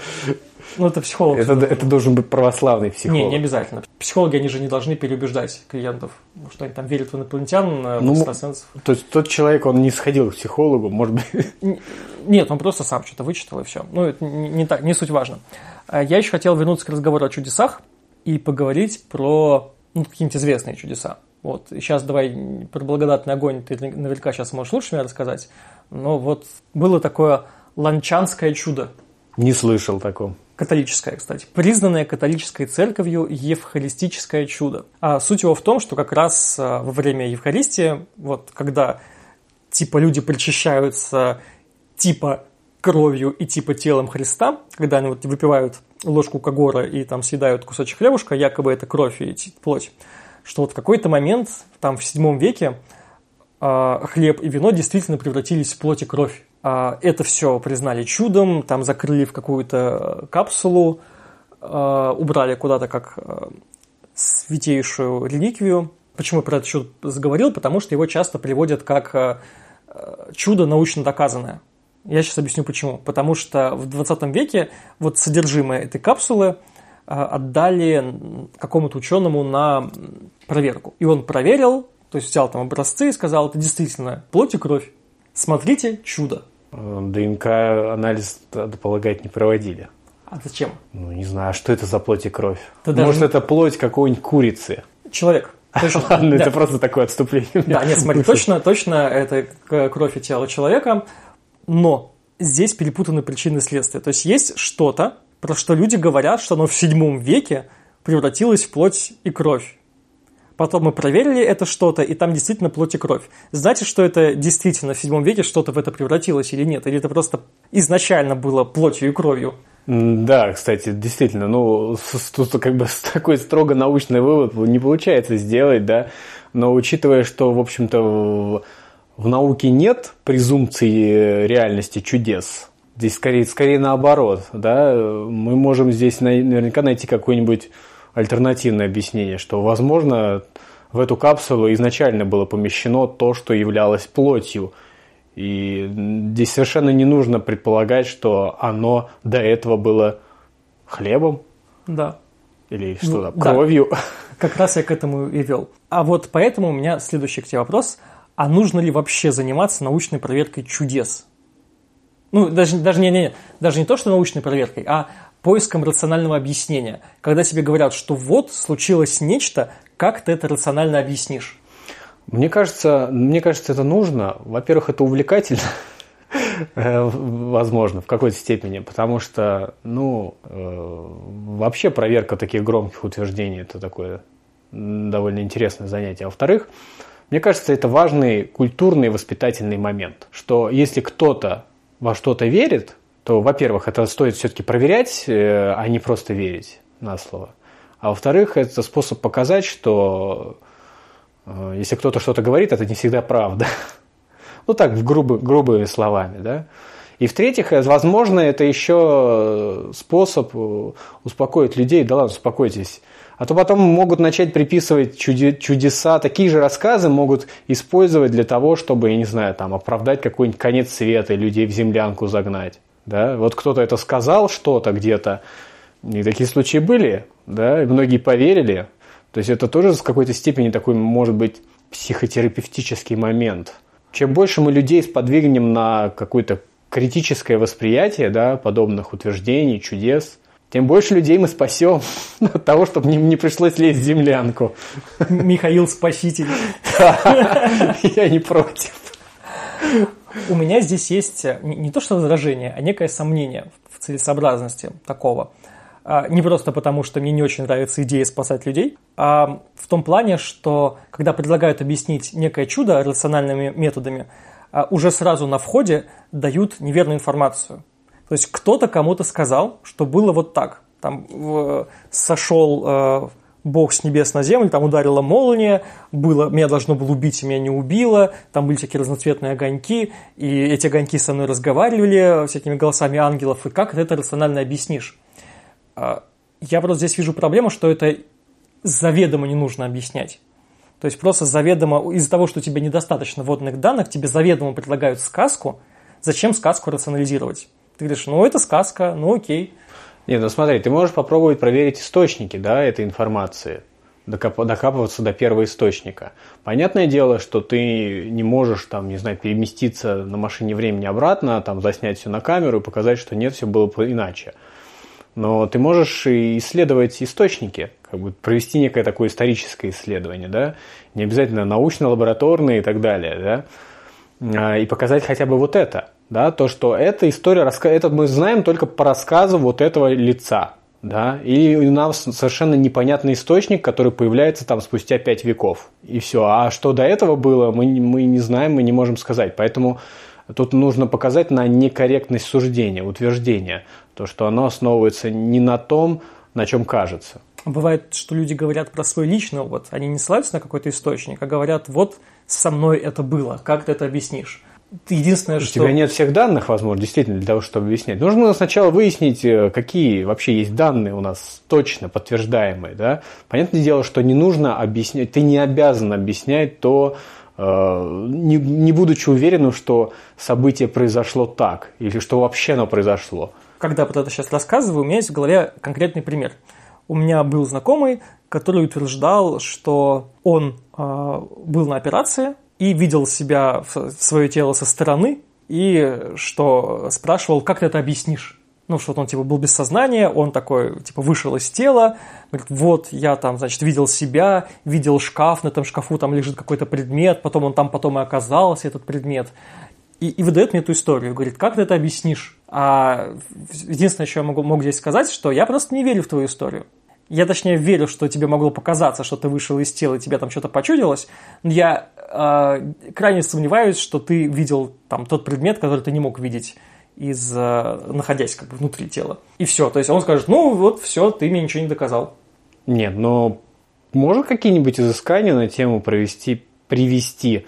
Ну, это психолог. Это, это должен быть православный психолог. Не, не обязательно. Психологи, они же не должны переубеждать клиентов, что они там верят в инопланетян, в ну, экстрасенсов. То есть тот человек, он не сходил к психологу, может быть? Нет, он просто сам что-то вычитал и все. Ну, это не, так, не суть важно. А я еще хотел вернуться к разговору о чудесах и поговорить про ну, какие-нибудь известные чудеса. Вот, сейчас давай про благодатный огонь ты наверняка сейчас можешь лучше меня рассказать. Но вот было такое ланчанское чудо. Не слышал такого католическое, кстати, признанное католической церковью евхаристическое чудо. А суть его в том, что как раз а, во время Евхаристии, вот когда типа люди причащаются типа кровью и типа телом Христа, когда они вот выпивают ложку когора и там съедают кусочек хлебушка, якобы это кровь и плоть, что вот в какой-то момент, там в седьмом веке, а, хлеб и вино действительно превратились в плоть и кровь. А, это все признали чудом, там закрыли в какую-то капсулу, а, убрали куда-то как святейшую реликвию. Почему я про это чудо заговорил? Потому что его часто приводят как чудо научно доказанное. Я сейчас объясню почему. Потому что в 20 веке вот содержимое этой капсулы отдали какому-то ученому на проверку. И он проверил, то есть взял там образцы и сказал, это действительно плоть и кровь. Смотрите, чудо. Э, ДНК-анализ, надо полагать, не проводили. А зачем? Ну, не знаю, а что это за плоть и кровь? Ты Может, даже... это плоть какой-нибудь курицы? Человек. Точно. Ладно, да. это просто такое отступление. Да, нет, смотри, точно, точно это кровь и тело человека, но здесь перепутаны причины и следствия. То есть есть что-то, про что люди говорят, что оно в седьмом веке превратилось в плоть и кровь. Потом мы проверили это что-то, и там действительно плоть и кровь. Знаете, что это действительно в седьмом веке что-то в это превратилось или нет? Или это просто изначально было плотью и кровью? Да, кстати, действительно, ну, тут как бы такой строго научный вывод не получается сделать, да, но учитывая, что, в общем-то, в, науке нет презумпции реальности чудес, здесь скорее, скорее наоборот, да, мы можем здесь наверняка найти какой-нибудь альтернативное объяснение, что, возможно, в эту капсулу изначально было помещено то, что являлось плотью. И здесь совершенно не нужно предполагать, что оно до этого было хлебом. Да. Или что-то, ну, кровью. Да. Как раз я к этому и вел. А вот поэтому у меня следующий к тебе вопрос. А нужно ли вообще заниматься научной проверкой чудес? Ну, даже, даже, не, не, даже не то, что научной проверкой, а поиском рационального объяснения. Когда тебе говорят, что вот случилось нечто, как ты это рационально объяснишь? Мне кажется, мне кажется, это нужно. Во-первых, это увлекательно, э, возможно, в какой-то степени, потому что, ну, э, вообще проверка таких громких утверждений – это такое довольно интересное занятие. А во-вторых, мне кажется, это важный культурный воспитательный момент, что если кто-то во что-то верит, то, во-первых, это стоит все-таки проверять, э, а не просто верить на слово. А во-вторых, это способ показать, что э, если кто-то что-то говорит, это не всегда правда. Ну так, в грубо, грубыми словами, да. И в-третьих, э, возможно, это еще способ успокоить людей. Да ладно, успокойтесь. А то потом могут начать приписывать чудеса. Такие же рассказы могут использовать для того, чтобы, я не знаю, там, оправдать какой-нибудь конец света людей в землянку загнать. Да? Вот кто-то это сказал что-то где-то, и такие случаи были, да, и многие поверили. То есть это тоже в какой-то степени такой, может быть, психотерапевтический момент. Чем больше мы людей сподвигнем на какое-то критическое восприятие да, подобных утверждений, чудес, тем больше людей мы спасем от того, чтобы не, не пришлось лезть в землянку. Михаил Спаситель. Я не против. У меня здесь есть э, не то что возражение, а некое сомнение в целесообразности такого. А, не просто потому, что мне не очень нравится идея спасать людей, а в том плане, что когда предлагают объяснить некое чудо рациональными методами, а, уже сразу на входе дают неверную информацию. То есть кто-то кому-то сказал, что было вот так. Там сошел э, Бог с небес на землю, там ударила молния, было, меня должно было убить, меня не убило, там были всякие разноцветные огоньки, и эти огоньки со мной разговаривали всякими голосами ангелов, и как это рационально объяснишь? А, я просто здесь вижу проблему, что это заведомо не нужно объяснять. То есть просто заведомо, из-за того, что у тебя недостаточно водных данных, тебе заведомо предлагают сказку, зачем сказку рационализировать? Ты говоришь, ну это сказка, ну окей. Нет, ну смотри, ты можешь попробовать проверить источники да, этой информации, докоп- докапываться до первого источника. Понятное дело, что ты не можешь, там, не знаю, переместиться на машине времени обратно, там, заснять все на камеру и показать, что нет, все было иначе. Но ты можешь исследовать источники, как бы провести некое такое историческое исследование, да, не обязательно научно-лабораторное и так далее, да, а, и показать хотя бы вот это – да, то, что эта история, это мы знаем только по рассказу вот этого лица, да, и у нас совершенно непонятный источник, который появляется там спустя пять веков, и все. А что до этого было, мы, мы не знаем, мы не можем сказать, поэтому тут нужно показать на некорректность суждения, утверждения, то, что оно основывается не на том, на чем кажется. Бывает, что люди говорят про свой личный опыт, они не ссылаются на какой-то источник, а говорят, вот со мной это было, как ты это объяснишь? Единственное, У что... У тебя нет всех данных, возможно, действительно, для того, чтобы объяснять. Нужно сначала выяснить, э, какие вообще есть данные у нас точно подтверждаемые. Да? Понятное дело, что не нужно объяснять, ты не обязан объяснять то, э, не, не будучи уверенным, что событие произошло так, или что вообще оно произошло. Когда вот это сейчас рассказываю, у меня есть в голове конкретный пример. У меня был знакомый, который утверждал, что он э, был на операции, и видел себя, свое тело со стороны, и что спрашивал, как ты это объяснишь? Ну, что он, типа, был без сознания, он такой, типа, вышел из тела, говорит, вот, я там, значит, видел себя, видел шкаф, на этом шкафу там лежит какой-то предмет, потом он там потом и оказался, этот предмет. И, и выдает мне эту историю, говорит, как ты это объяснишь? А единственное, что я могу, могу здесь сказать, что я просто не верю в твою историю. Я, точнее, верю, что тебе могло показаться, что ты вышел из тела, и тебе там что-то почудилось. Но я э, крайне сомневаюсь, что ты видел там тот предмет, который ты не мог видеть из, э, находясь как бы внутри тела. И все. То есть он скажет, ну вот все, ты мне ничего не доказал. Нет, но можно какие-нибудь изыскания на тему провести, привести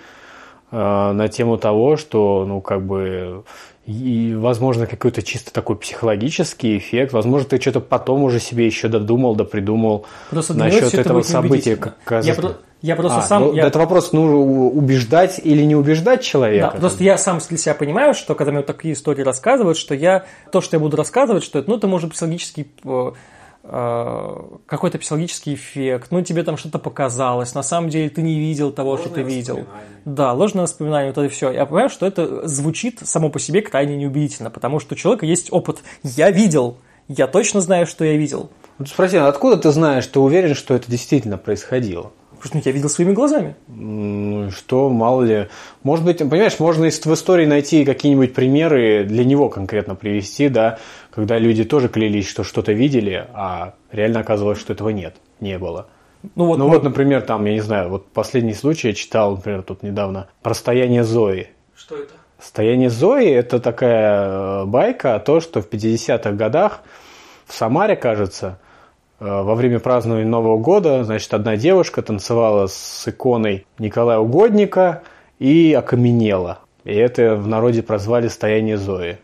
э, на тему того, что, ну, как бы и, возможно, какой-то чисто такой психологический эффект. Возможно, ты что-то потом уже себе еще додумал, да придумал Просто насчет этого события. Как я, про... я просто а, сам... Ну, я... Это вопрос, ну, убеждать или не убеждать человека? Да, просто я сам для себя понимаю, что когда мне вот такие истории рассказывают, что я... То, что я буду рассказывать, что это, ну, это может быть психологический Э, какой-то психологический эффект, ну тебе там что-то показалось, на самом деле ты не видел того, ложное что ты видел. Да, ложное воспоминание, вот это все. Я понимаю, что это звучит само по себе крайне неубедительно, потому что у человека есть опыт. Я видел, я точно знаю, что я видел. Ну, спроси, а откуда ты знаешь, ты уверен, что это действительно происходило? Потому что я видел своими глазами. Ну что, мало ли. Может быть, понимаешь, можно в истории найти какие-нибудь примеры, для него конкретно привести, да, когда люди тоже клялись, что что-то видели, а реально оказывалось, что этого нет, не было. Ну вот, ну, вот, например, там, я не знаю, вот последний случай я читал, например, тут недавно, про стояние Зои. Что это? Стояние Зои – это такая байка о том, что в 50-х годах в Самаре, кажется, во время празднования Нового года, значит, одна девушка танцевала с иконой Николая Угодника и окаменела. И это в народе прозвали «Стояние Зои».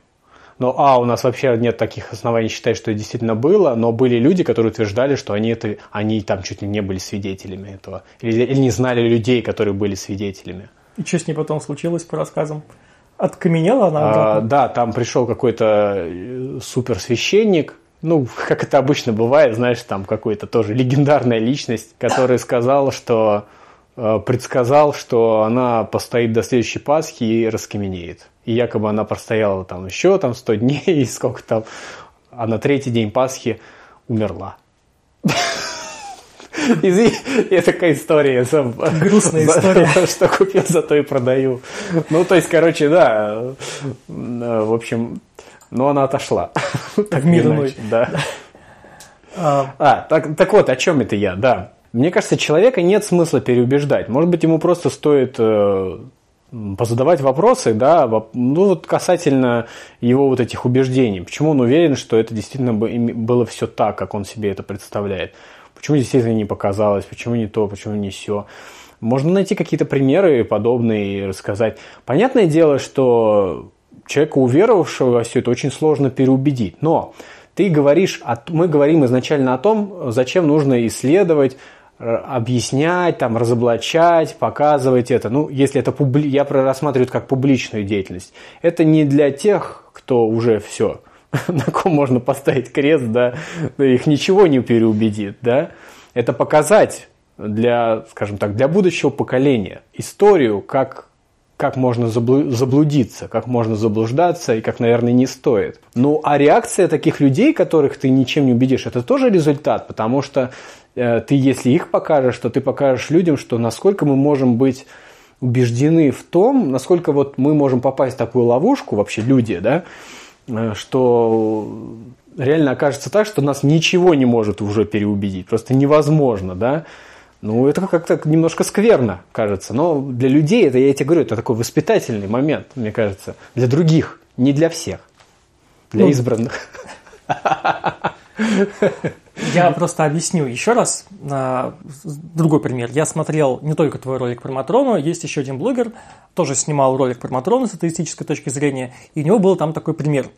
Но, а, у нас вообще нет таких оснований считать, что это действительно было, но были люди, которые утверждали, что они, это, они там чуть ли не были свидетелями этого. Или, или не знали людей, которые были свидетелями. И что с ней потом случилось по рассказам? Откаменела она? А, да, там пришел какой-то э, суперсвященник, ну, как это обычно бывает, знаешь, там какой-то тоже легендарная личность, который сказал, что предсказал, что она постоит до следующей Пасхи и раскаменеет. И якобы она простояла там еще там 100 дней, и сколько там, а на третий день Пасхи умерла. И такая история. Грустная история. Что купил, зато и продаю. Ну, то есть, короче, да. Э, в общем, но она отошла. В мир иной. Да. А, а так, так вот, о чем это я, да. Мне кажется, человека нет смысла переубеждать. Может быть, ему просто стоит э, позадавать вопросы, да, ну вот касательно его вот этих убеждений. Почему он уверен, что это действительно было все так, как он себе это представляет? Почему действительно не показалось? Почему не то? Почему не все? Можно найти какие-то примеры подобные и рассказать. Понятное дело, что человека, уверовавшего во все это, очень сложно переубедить. Но ты говоришь, мы говорим изначально о том, зачем нужно исследовать объяснять, там, разоблачать, показывать это. Ну, если это публи... я рассматриваю это как публичную деятельность. Это не для тех, кто уже все, на ком можно поставить крест, да, их ничего не переубедит, да. Это показать для, скажем так, для будущего поколения историю, как как можно заблудиться, как можно заблуждаться и как, наверное, не стоит. Ну, а реакция таких людей, которых ты ничем не убедишь, это тоже результат, потому что э, ты, если их покажешь, то ты покажешь людям, что насколько мы можем быть убеждены в том, насколько вот мы можем попасть в такую ловушку, вообще люди, да, э, что реально окажется так, что нас ничего не может уже переубедить, просто невозможно, да, ну, это как-то немножко скверно, кажется. Но для людей, это я тебе говорю, это такой воспитательный момент, мне кажется. Для других, не для всех. Для ну, избранных. Я просто объясню еще раз. Другой пример. Я смотрел не только твой ролик про Матрону, есть еще один блогер, тоже снимал ролик про Матрону с атеистической точки зрения, и у него был там такой пример,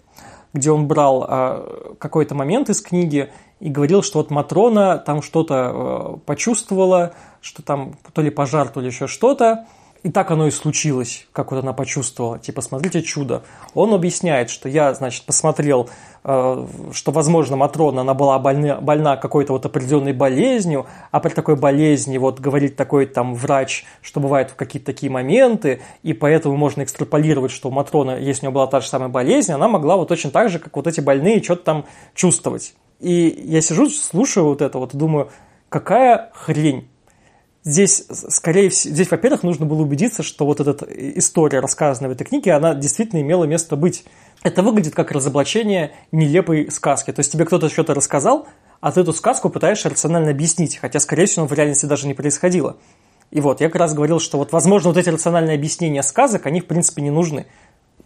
где он брал а, какой-то момент из книги и говорил, что вот Матрона там что-то э, почувствовала, что там то ли пожар, то ли еще что-то. И так оно и случилось, как вот она почувствовала. Типа, смотрите, чудо. Он объясняет, что я, значит, посмотрел, э, что, возможно, Матрона, она была больна, больна какой-то вот определенной болезнью, а при такой болезни, вот, говорит такой там врач, что бывают какие-то такие моменты, и поэтому можно экстраполировать, что у Матрона, если у нее была та же самая болезнь, она могла вот точно так же, как вот эти больные, что-то там чувствовать. И я сижу, слушаю вот это вот, думаю, какая хрень. Здесь, скорее всего, здесь, во-первых, нужно было убедиться, что вот эта история, рассказанная в этой книге, она действительно имела место быть. Это выглядит как разоблачение нелепой сказки. То есть тебе кто-то что-то рассказал, а ты эту сказку пытаешься рационально объяснить, хотя, скорее всего, в реальности даже не происходило. И вот, я как раз говорил, что вот, возможно, вот эти рациональные объяснения сказок, они, в принципе, не нужны.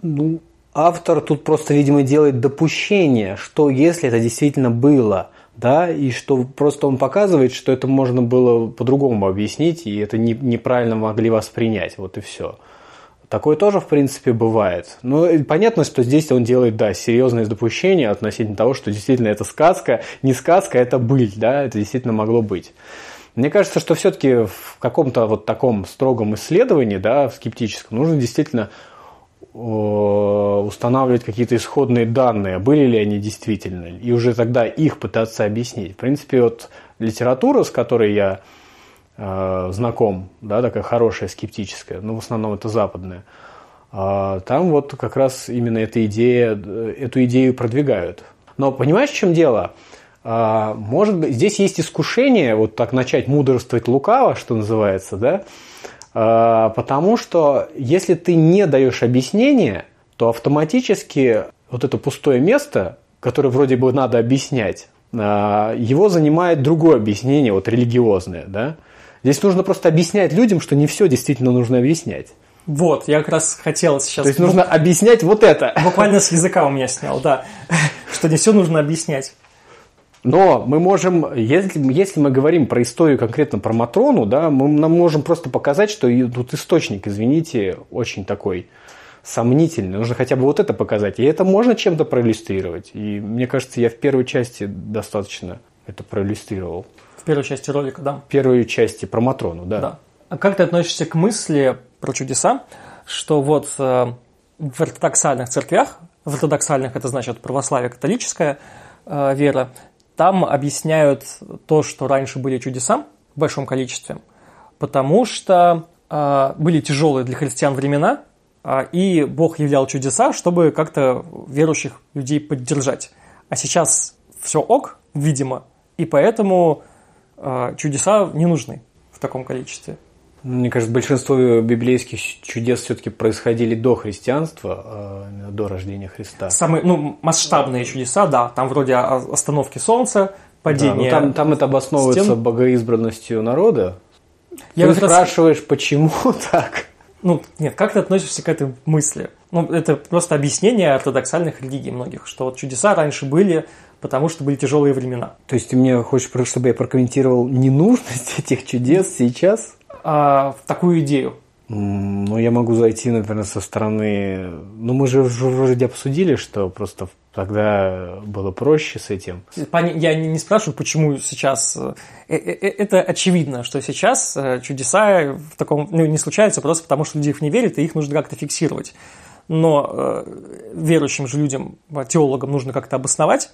Ну, автор тут просто, видимо, делает допущение, что если это действительно было, да, и что просто он показывает, что это можно было по-другому объяснить, и это не, неправильно могли воспринять, вот и все. Такое тоже, в принципе, бывает. Но понятно, что здесь он делает, да, серьезное допущение относительно того, что действительно это сказка, не сказка, это быль, да, это действительно могло быть. Мне кажется, что все-таки в каком-то вот таком строгом исследовании, да, скептическом, нужно действительно устанавливать какие-то исходные данные, были ли они действительно, и уже тогда их пытаться объяснить. В принципе, вот литература, с которой я э, знаком, да, такая хорошая, скептическая, но в основном это западная, э, там вот как раз именно эта идея, эту идею продвигают. Но понимаешь, в чем дело? Э, может быть, здесь есть искушение вот так начать мудрствовать лукаво, что называется, да, Э, потому что если ты не даешь объяснения, то автоматически вот это пустое место, которое вроде бы надо объяснять, э, его занимает другое объяснение, вот религиозное. Да? Здесь нужно просто объяснять людям, что не все действительно нужно объяснять. Вот, я как раз хотел сейчас... То есть нужно объяснять вот это. Буквально с языка у меня снял, да. Что не все нужно объяснять. Но мы можем, если, если мы говорим про историю конкретно про Матрону, да, мы нам можем просто показать, что тут источник, извините, очень такой сомнительный. Нужно хотя бы вот это показать. И это можно чем-то проиллюстрировать. И мне кажется, я в первой части достаточно это проиллюстрировал. В первой части ролика, да. В первой части про Матрону, да. Да. А как ты относишься к мысли про чудеса, что вот э, в ортодоксальных церквях, в ортодоксальных это значит православие, католическая э, вера, там объясняют то, что раньше были чудеса в большом количестве, потому что э, были тяжелые для христиан времена, э, и Бог являл чудеса, чтобы как-то верующих людей поддержать. А сейчас все ок, видимо, и поэтому э, чудеса не нужны в таком количестве. Мне кажется, большинство библейских чудес все-таки происходили до христианства, а, до рождения Христа. Самые ну, масштабные чудеса, да, там вроде остановки солнца, падение. Да, ну там, там это обосновывается стен. богоизбранностью народа. Я ты спрашиваешь, раз... почему так? Ну, нет, как ты относишься к этой мысли? Ну, это просто объяснение ортодоксальных религий многих, что вот чудеса раньше были, потому что были тяжелые времена. То есть ты мне хочешь, чтобы я прокомментировал ненужность этих чудес сейчас? А, в такую идею? Ну, я могу зайти, наверное, со стороны... Ну, мы же вроде обсудили, что просто тогда было проще с этим. Я не спрашиваю, почему сейчас... Э, э, э, это очевидно, что сейчас чудеса в таком, ну, не случаются просто потому, что люди их не верят, и их нужно как-то фиксировать. Но верующим же людям, теологам нужно как-то обосновать,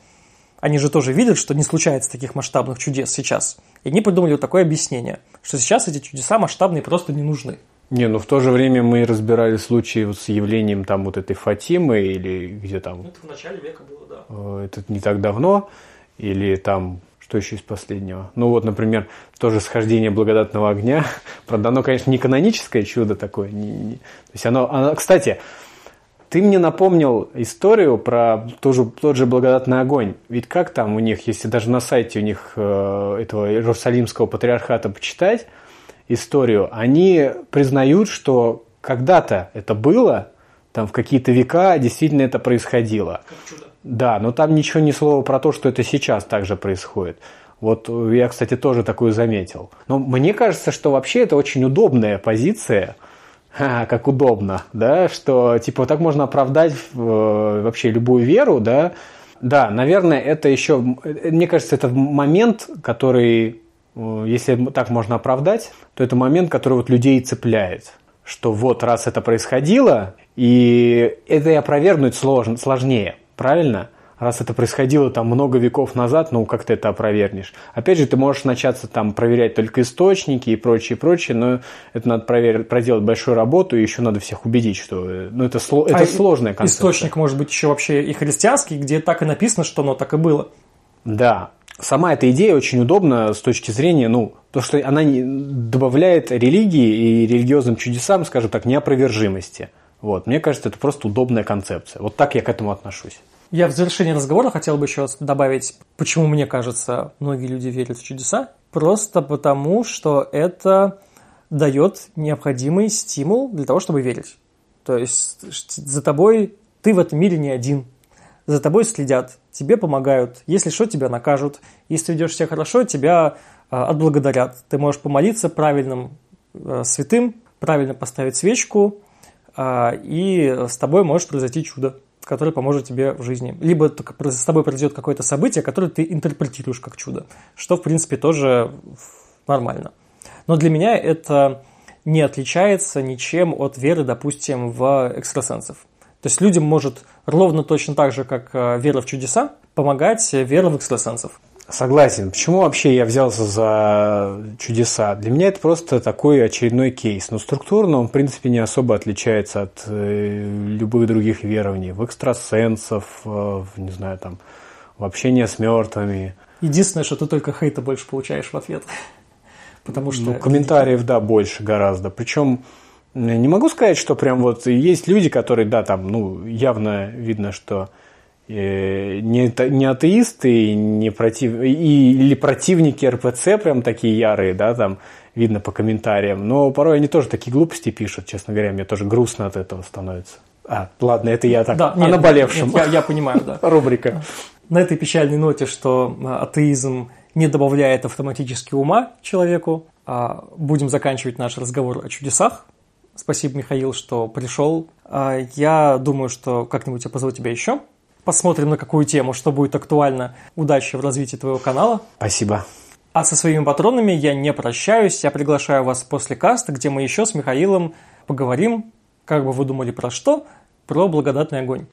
они же тоже видят, что не случается таких масштабных чудес сейчас. И они придумали вот такое объяснение, что сейчас эти чудеса масштабные просто не нужны. Не, ну в то же время мы разбирали случаи вот с явлением там вот этой Фатимы или где там... Это в начале века было, да. Э, это не так давно. Или там что еще из последнего? Ну вот, например, тоже схождение благодатного огня. Правда, оно, конечно, не каноническое чудо такое. Не, не... То есть оно, оно, кстати, ты мне напомнил историю про тоже, тот же благодатный огонь. Ведь как там у них, если даже на сайте у них э, этого Иерусалимского патриархата почитать историю, они признают, что когда-то это было, там в какие-то века действительно это происходило. Как чудо. Да, но там ничего ни слова про то, что это сейчас также происходит. Вот я, кстати, тоже такую заметил. Но мне кажется, что вообще это очень удобная позиция – Ха, как удобно, да, что типа так можно оправдать э, вообще любую веру, да. Да, наверное, это еще, мне кажется, это момент, который, э, если так можно оправдать, то это момент, который вот людей цепляет, что вот раз это происходило, и это и опровергнуть сложно, сложнее, правильно? Раз это происходило там много веков назад, ну как ты это опровергнешь? Опять же, ты можешь начаться там проверять только источники и прочее, прочее, но это надо проверить, проделать большую работу, и еще надо всех убедить, что ну, это, это а сложная концепция. Источник может быть еще вообще и христианский, где так и написано, что оно так и было. Да, сама эта идея очень удобна с точки зрения, ну, то, что она добавляет религии и религиозным чудесам, скажем так, неопровержимости. Вот, мне кажется, это просто удобная концепция. Вот так я к этому отношусь. Я в завершении разговора хотел бы еще добавить, почему мне кажется, многие люди верят в чудеса. Просто потому, что это дает необходимый стимул для того, чтобы верить. То есть за тобой, ты в этом мире не один. За тобой следят, тебе помогают. Если что, тебя накажут. Если ведешь себя хорошо, тебя а, отблагодарят. Ты можешь помолиться правильным а, святым, правильно поставить свечку, а, и с тобой может произойти чудо который поможет тебе в жизни. Либо с тобой произойдет какое-то событие, которое ты интерпретируешь как чудо, что, в принципе, тоже нормально. Но для меня это не отличается ничем от веры, допустим, в экстрасенсов. То есть людям может ровно точно так же, как э, вера в чудеса, помогать вера в экстрасенсов. Согласен. Почему вообще я взялся за чудеса? Для меня это просто такой очередной кейс. Но структурно он, в принципе, не особо отличается от э, любых других верований. В экстрасенсов, э, в, не знаю, там, в общение с мертвыми. Единственное, что ты только хейта больше получаешь в ответ. Потому что... Ну, комментариев, да, больше гораздо. Причем не могу сказать, что прям вот есть люди, которые, да, там, ну, явно видно, что э, не, не атеисты, не против, и, или противники РПЦ прям такие ярые, да, там видно по комментариям. Но порой они тоже такие глупости пишут, честно говоря, мне тоже грустно от этого становится. А, ладно, это я так да, о нет, наболевшем. Нет, я, я понимаю, да. Рубрика. На этой печальной ноте, что а, атеизм не добавляет автоматически ума человеку, а будем заканчивать наш разговор о чудесах. Спасибо, Михаил, что пришел. А, я думаю, что как-нибудь я позову тебя еще. Посмотрим, на какую тему, что будет актуально. Удачи в развитии твоего канала. Спасибо. А со своими патронами я не прощаюсь. Я приглашаю вас после каста, где мы еще с Михаилом поговорим, как бы вы думали про что, про благодатный огонь.